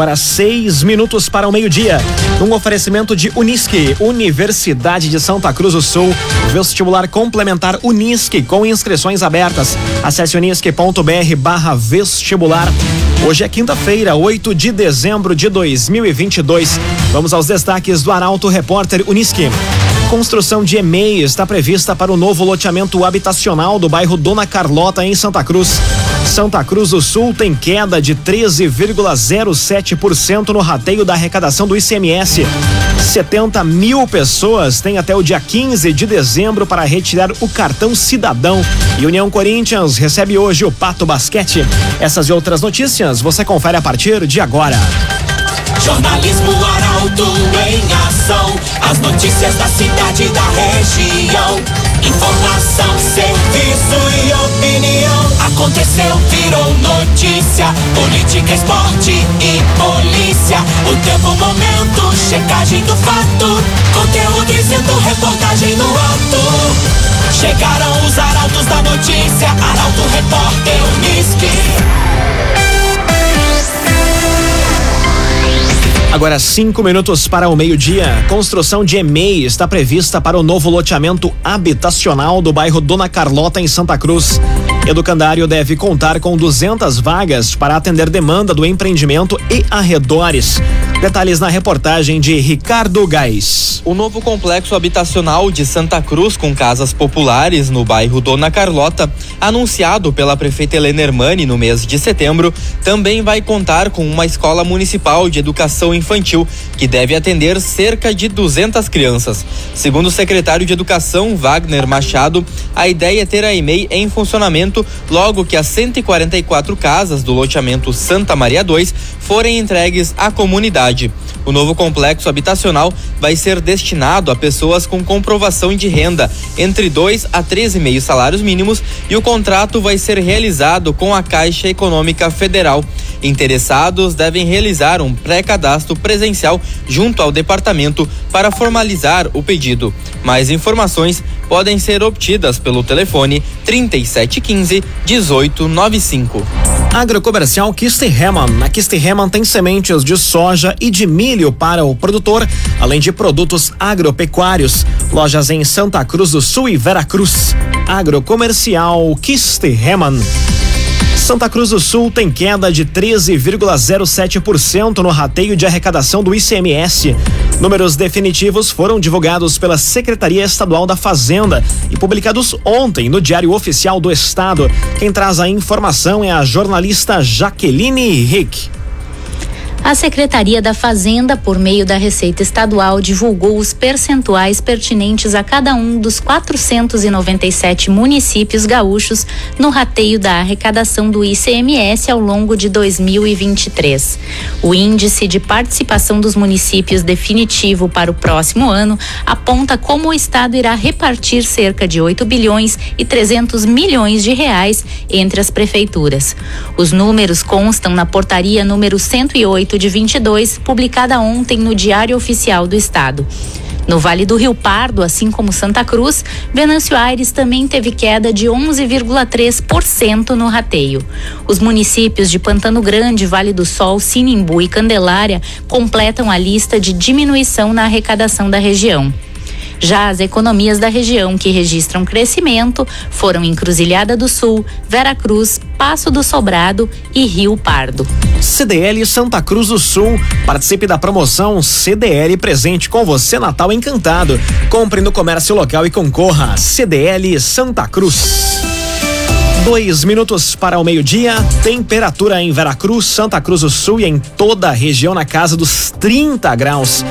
Agora seis minutos para o meio-dia. Um oferecimento de Unisque, Universidade de Santa Cruz do Sul. Vestibular complementar Unisque com inscrições abertas. Acesse unisque.br barra vestibular. Hoje é quinta-feira, 8 de dezembro de 2022. Vamos aos destaques do Arauto Repórter Unisque. Construção de EMEI está prevista para o novo loteamento habitacional do bairro Dona Carlota, em Santa Cruz. Santa Cruz do Sul tem queda de 13,07% no rateio da arrecadação do ICMS. 70 mil pessoas têm até o dia 15 de dezembro para retirar o cartão cidadão. E União Corinthians recebe hoje o Pato Basquete. Essas e outras notícias você confere a partir de agora. Jornalismo Arauto em ação. As notícias da cidade e da região. Informação, serviço e opinião. Aconteceu, virou notícia. Política, esporte e polícia. O tempo, momento, checagem do fato. Conteúdo dizendo, reportagem no ato. Chegaram os arautos da notícia. Arauto, repórter, Unisque. Agora cinco minutos para o meio-dia. Construção de EMEI está prevista para o novo loteamento habitacional do bairro Dona Carlota em Santa Cruz. Educandário deve contar com 200 vagas para atender demanda do empreendimento e arredores. Detalhes na reportagem de Ricardo Gás. O novo complexo habitacional de Santa Cruz com casas populares no bairro Dona Carlota, anunciado pela prefeita Helena Hermani no mês de setembro, também vai contar com uma escola municipal de educação infantil que deve atender cerca de 200 crianças. Segundo o secretário de Educação, Wagner Machado, a ideia é ter a EMEI em funcionamento logo que as 144 casas do loteamento Santa Maria 2 forem entregues à comunidade. O novo complexo habitacional vai ser destinado a pessoas com comprovação de renda entre 2 a 13,5 salários mínimos e o contrato vai ser realizado com a Caixa Econômica Federal. Interessados devem realizar um pré-cadastro presencial junto ao departamento para formalizar o pedido. Mais informações podem ser obtidas pelo telefone 3715 1895. Agrocomercial Kisterhemann. A Kisterhemann tem sementes de soja e de milho para o produtor, além de produtos agropecuários. Lojas em Santa Cruz do Sul e Veracruz. Agrocomercial Kisterhemann. Santa Cruz do Sul tem queda de 13,07% no rateio de arrecadação do ICMS. Números definitivos foram divulgados pela Secretaria Estadual da Fazenda e publicados ontem no Diário Oficial do Estado. Quem traz a informação é a jornalista Jaqueline Rick. A Secretaria da Fazenda, por meio da Receita Estadual, divulgou os percentuais pertinentes a cada um dos 497 municípios gaúchos no rateio da arrecadação do ICMS ao longo de 2023. O índice de participação dos municípios definitivo para o próximo ano aponta como o Estado irá repartir cerca de 8 bilhões e 300 milhões de reais entre as prefeituras. Os números constam na portaria número 108 de 22, publicada ontem no Diário Oficial do Estado. No Vale do Rio Pardo, assim como Santa Cruz, Venâncio Aires também teve queda de 11,3% no rateio. Os municípios de Pantano Grande, Vale do Sol, Sinimbu e Candelária completam a lista de diminuição na arrecadação da região. Já as economias da região que registram crescimento foram Encruzilhada do Sul, Veracruz, Passo do Sobrado e Rio Pardo. CDL Santa Cruz do Sul. Participe da promoção CDL presente com você Natal Encantado. Compre no comércio local e concorra. CDL Santa Cruz. Dois minutos para o meio-dia. Temperatura em Veracruz, Santa Cruz do Sul e em toda a região na casa dos 30 graus.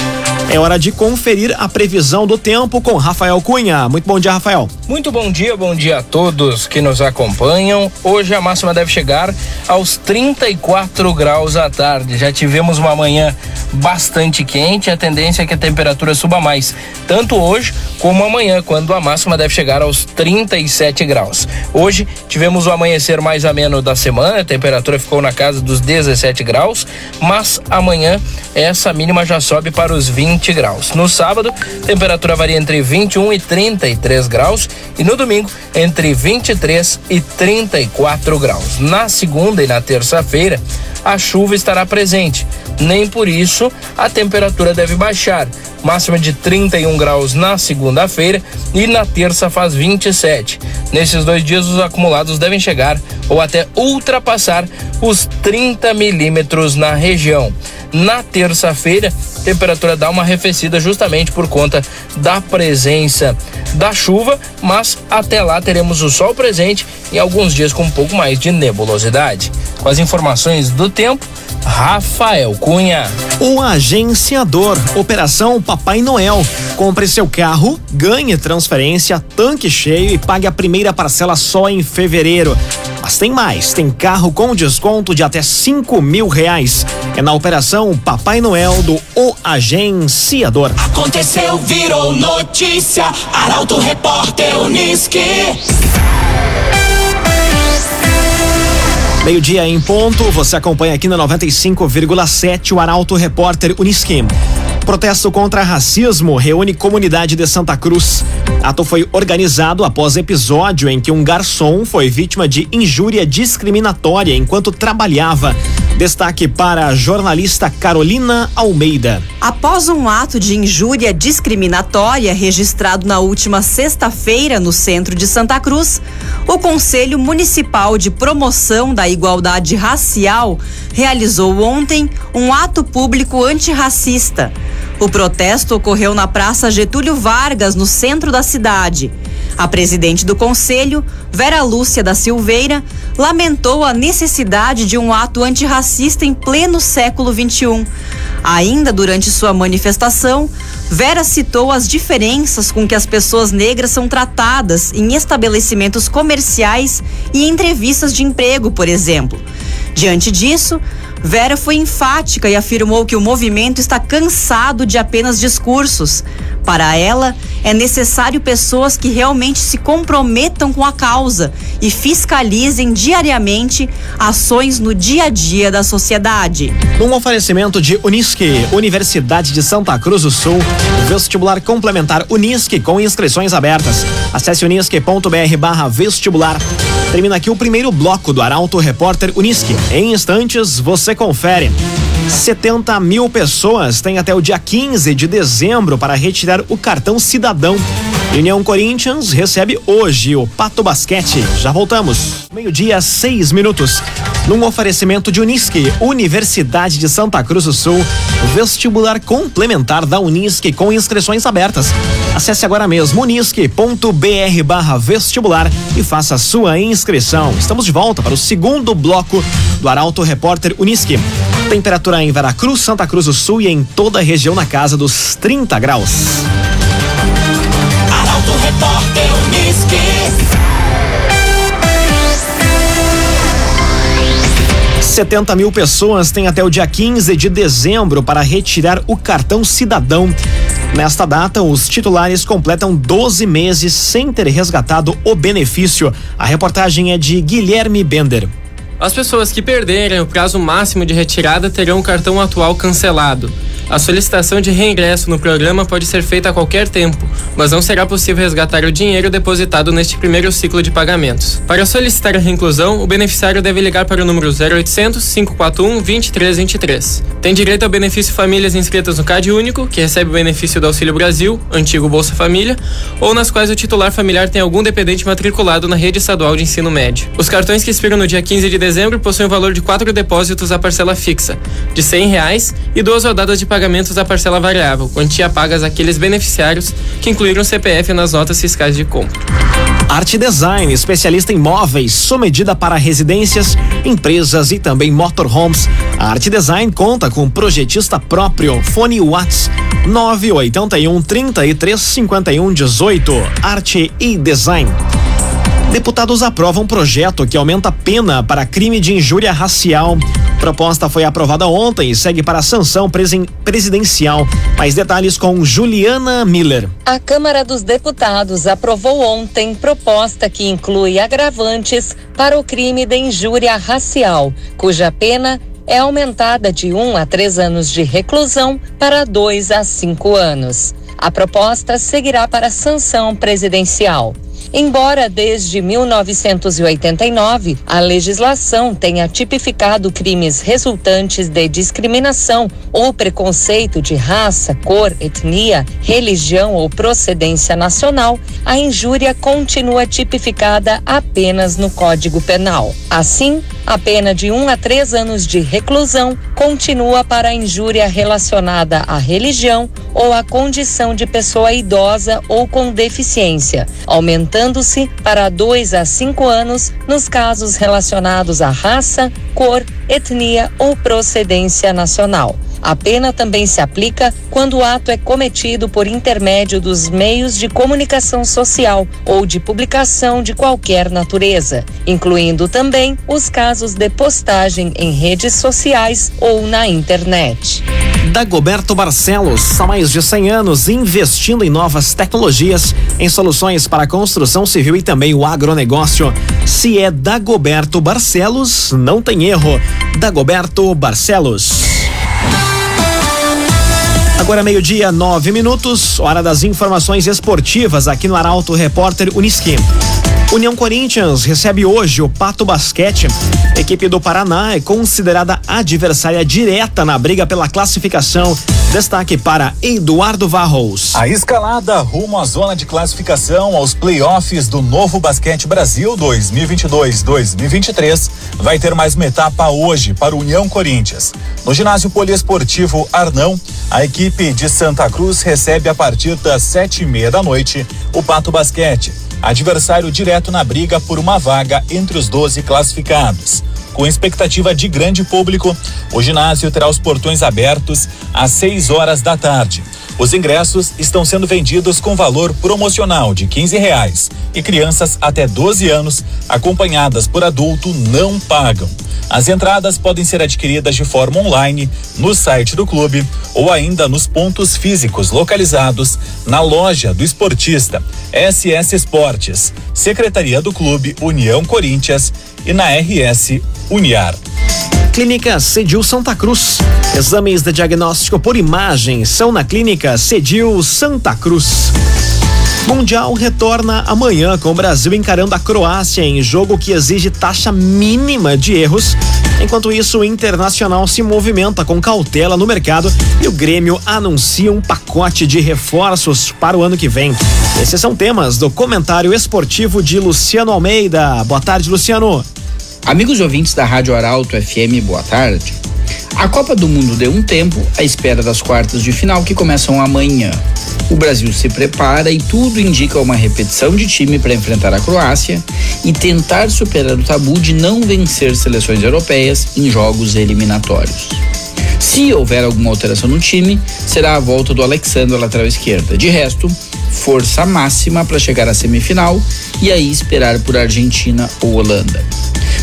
É hora de conferir a previsão do tempo com Rafael Cunha. Muito bom dia, Rafael. Muito bom dia, bom dia a todos que nos acompanham. Hoje a máxima deve chegar aos 34 graus à tarde. Já tivemos uma manhã bastante quente, a tendência é que a temperatura suba mais, tanto hoje como amanhã, quando a máxima deve chegar aos 37 graus. Hoje tivemos o amanhecer mais ameno da semana, a temperatura ficou na casa dos 17 graus, mas amanhã essa mínima já sobe para os 20 graus. No sábado, temperatura varia entre 21 e 33 graus e no domingo entre 23 e 34 graus. Na segunda e na terça-feira, a chuva estará presente. Nem por isso a temperatura deve baixar. Máxima de 31 graus na segunda-feira e na terça faz 27. Nesses dois dias, os acumulados devem chegar ou até ultrapassar os 30 milímetros na região. Na terça-feira, temperatura dá uma arrefecida justamente por conta da presença da chuva, mas até lá teremos o sol presente em alguns dias com um pouco mais de nebulosidade. Com as informações do tempo, Rafael Cunha. O agenciador, Operação Papai Noel. Compre seu carro, ganhe transferência, tanque cheio e pague a primeira parcela só em fevereiro. Mas tem mais, tem carro com desconto de até cinco mil reais. É na Operação Papai Noel do O Agenciador. Aconteceu, virou notícia. Arauto Repórter Uniski. Meio-dia em ponto, você acompanha aqui na 95,7 o Arauto Repórter Uniski. Protesto contra racismo reúne comunidade de Santa Cruz. Ato foi organizado após episódio em que um garçom foi vítima de injúria discriminatória enquanto trabalhava. Destaque para a jornalista Carolina Almeida. Após um ato de injúria discriminatória registrado na última sexta-feira no centro de Santa Cruz, o Conselho Municipal de Promoção da Igualdade Racial realizou ontem um ato público antirracista. O protesto ocorreu na Praça Getúlio Vargas, no centro da cidade. A presidente do conselho, Vera Lúcia da Silveira, lamentou a necessidade de um ato antirracista em pleno século XXI. Ainda durante sua manifestação, Vera citou as diferenças com que as pessoas negras são tratadas em estabelecimentos comerciais e entrevistas de emprego, por exemplo. Diante disso, Vera foi enfática e afirmou que o movimento está cansado de apenas discursos. Para ela, é necessário pessoas que realmente se comprometam com a causa e fiscalizem diariamente ações no dia a dia da sociedade. Um oferecimento de Unisque, Universidade de Santa Cruz do Sul, vestibular complementar Unisque com inscrições abertas. Acesse unisque.br/vestibular. Termina aqui o primeiro bloco do Arauto Repórter Unisque. Em instantes, você confere. 70 mil pessoas têm até o dia 15 de dezembro para retirar o cartão cidadão. União Corinthians recebe hoje o Pato Basquete. Já voltamos. Meio-dia, seis minutos. Num oferecimento de Unisque, Universidade de Santa Cruz do Sul, vestibular complementar da Unisque com inscrições abertas. Acesse agora mesmo unisque.br vestibular e faça sua inscrição. Estamos de volta para o segundo bloco do Arauto Repórter Unisque. Temperatura em Veracruz, Santa Cruz do Sul e em toda a região na casa dos 30 graus. Arauto Repórter 70 mil pessoas têm até o dia 15 de dezembro para retirar o cartão cidadão. Nesta data, os titulares completam 12 meses sem ter resgatado o benefício. A reportagem é de Guilherme Bender. As pessoas que perderem o prazo máximo de retirada terão o cartão atual cancelado. A solicitação de reingresso no programa pode ser feita a qualquer tempo, mas não será possível resgatar o dinheiro depositado neste primeiro ciclo de pagamentos. Para solicitar a reinclusão, o beneficiário deve ligar para o número 0800 541 2323. Tem direito ao benefício famílias inscritas no CAD Único, que recebe o benefício do Auxílio Brasil, antigo Bolsa Família, ou nas quais o titular familiar tem algum dependente matriculado na rede estadual de ensino médio. Os cartões que expiram no dia 15 de dezembro possuem o valor de quatro depósitos à parcela fixa, de 100 reais, e duas rodadas de pagamentos à parcela variável, quantia pagas àqueles beneficiários que incluíram CPF nas notas fiscais de compra. Arte Design, especialista em móveis, sob medida para residências, empresas e também motorhomes. A Arte Design conta com projetista próprio. Fone Whats 981 33 51 18. Arte e Design. Deputados aprovam projeto que aumenta a pena para crime de injúria racial. Proposta foi aprovada ontem e segue para a sanção presidencial. Mais detalhes com Juliana Miller. A Câmara dos Deputados aprovou ontem proposta que inclui agravantes para o crime de injúria racial, cuja pena é aumentada de um a três anos de reclusão para dois a cinco anos. A proposta seguirá para a sanção presidencial. Embora desde 1989 a legislação tenha tipificado crimes resultantes de discriminação ou preconceito de raça, cor, etnia, religião ou procedência nacional, a injúria continua tipificada apenas no Código Penal. Assim, a pena de um a três anos de reclusão continua para a injúria relacionada à religião ou à condição de pessoa idosa ou com deficiência, aumentando-se para dois a cinco anos nos casos relacionados à raça, cor, etnia ou procedência nacional. A pena também se aplica quando o ato é cometido por intermédio dos meios de comunicação social ou de publicação de qualquer natureza, incluindo também os casos de postagem em redes sociais ou na internet. Dagoberto Barcelos, há mais de 100 anos, investindo em novas tecnologias, em soluções para a construção civil e também o agronegócio. Se é Dagoberto Barcelos, não tem erro. Dagoberto Barcelos. Agora meio-dia, nove minutos, hora das informações esportivas aqui no Arauto Repórter Uniski. União Corinthians recebe hoje o Pato Basquete. Equipe do Paraná é considerada adversária direta na briga pela classificação. Destaque para Eduardo Varros. A escalada rumo à zona de classificação aos playoffs do Novo Basquete Brasil 2022-2023 vai ter mais uma etapa hoje para o União Corinthians. No ginásio poliesportivo Arnão, a equipe de Santa Cruz recebe a partir das sete e meia da noite o Pato Basquete adversário direto na briga por uma vaga entre os 12 classificados. Com expectativa de grande público, o ginásio terá os portões abertos às 6 horas da tarde. Os ingressos estão sendo vendidos com valor promocional de 15 reais e crianças até 12 anos, acompanhadas por adulto, não pagam. As entradas podem ser adquiridas de forma online no site do clube ou ainda nos pontos físicos localizados na loja do esportista SS Esportes, Secretaria do Clube União Corinthians e na RS Uniar. Clínica Cedil Santa Cruz. Exames de diagnóstico por imagem são na Clínica Cedil Santa Cruz. Mundial retorna amanhã com o Brasil encarando a Croácia em jogo que exige taxa mínima de erros. Enquanto isso, o Internacional se movimenta com cautela no mercado e o Grêmio anuncia um pacote de reforços para o ano que vem. Esses são temas do comentário esportivo de Luciano Almeida. Boa tarde, Luciano. Amigos ouvintes da Rádio Arauto FM, boa tarde. A Copa do Mundo deu um tempo à espera das quartas de final que começam amanhã. O Brasil se prepara e tudo indica uma repetição de time para enfrentar a Croácia e tentar superar o tabu de não vencer seleções europeias em jogos eliminatórios. Se houver alguma alteração no time, será a volta do Alexandre lateral esquerda. De resto, força máxima para chegar à semifinal e aí esperar por Argentina ou Holanda.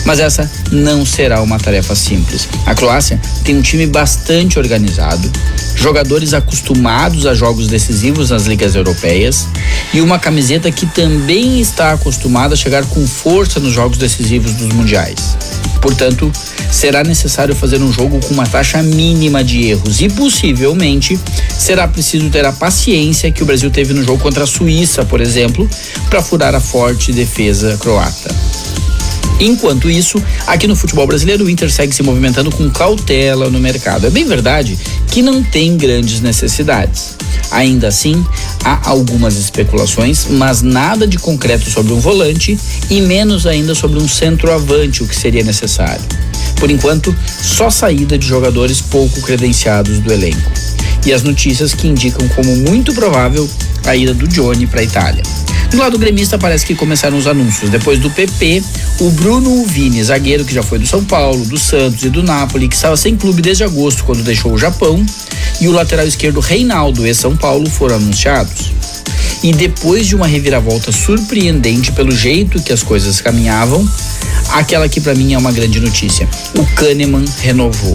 Mas essa não será uma tarefa simples. A Croácia tem um time bastante organizado, jogadores acostumados a jogos decisivos nas ligas europeias e uma camiseta que também está acostumada a chegar com força nos jogos decisivos dos mundiais. Portanto, será necessário fazer um jogo com uma taxa mínima de erros e possivelmente será preciso ter a paciência que o Brasil teve no jogo contra a Suíça, por exemplo, para furar a forte defesa croata. Enquanto isso, aqui no futebol brasileiro, o Inter segue se movimentando com cautela no mercado. É bem verdade que não tem grandes necessidades. Ainda assim, há algumas especulações, mas nada de concreto sobre um volante e menos ainda sobre um centroavante, o que seria necessário. Por enquanto, só saída de jogadores pouco credenciados do elenco. E as notícias que indicam como muito provável a ida do Johnny para a Itália. Do lado gremista parece que começaram os anúncios. Depois do PP, o Bruno Vini, zagueiro que já foi do São Paulo, do Santos e do Napoli, que estava sem clube desde agosto quando deixou o Japão, e o lateral esquerdo Reinaldo e São Paulo foram anunciados. E depois de uma reviravolta surpreendente pelo jeito que as coisas caminhavam, aquela que para mim é uma grande notícia. O Kahneman renovou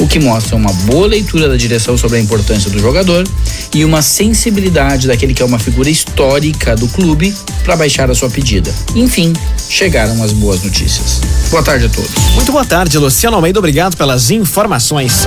o que mostra uma boa leitura da direção sobre a importância do jogador e uma sensibilidade daquele que é uma figura histórica do clube para baixar a sua pedida. Enfim, chegaram as boas notícias. Boa tarde a todos. Muito boa tarde, Luciano Almeida. Obrigado pelas informações.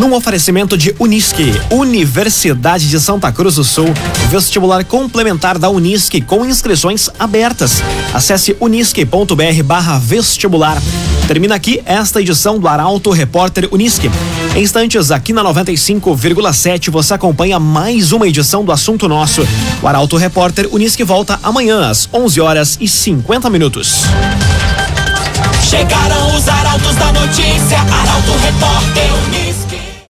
Num oferecimento de Unisque, Universidade de Santa Cruz do Sul, vestibular complementar da Unisque com inscrições abertas. Acesse unisque.br barra vestibular. Termina aqui esta edição do Arauto Repórter Unisque. Em instantes, aqui na 95,7, você acompanha mais uma edição do Assunto Nosso. O Arauto Repórter Unisque volta amanhã às 11 horas e 50 minutos. Chegaram os arautos da notícia, Arauto Repórter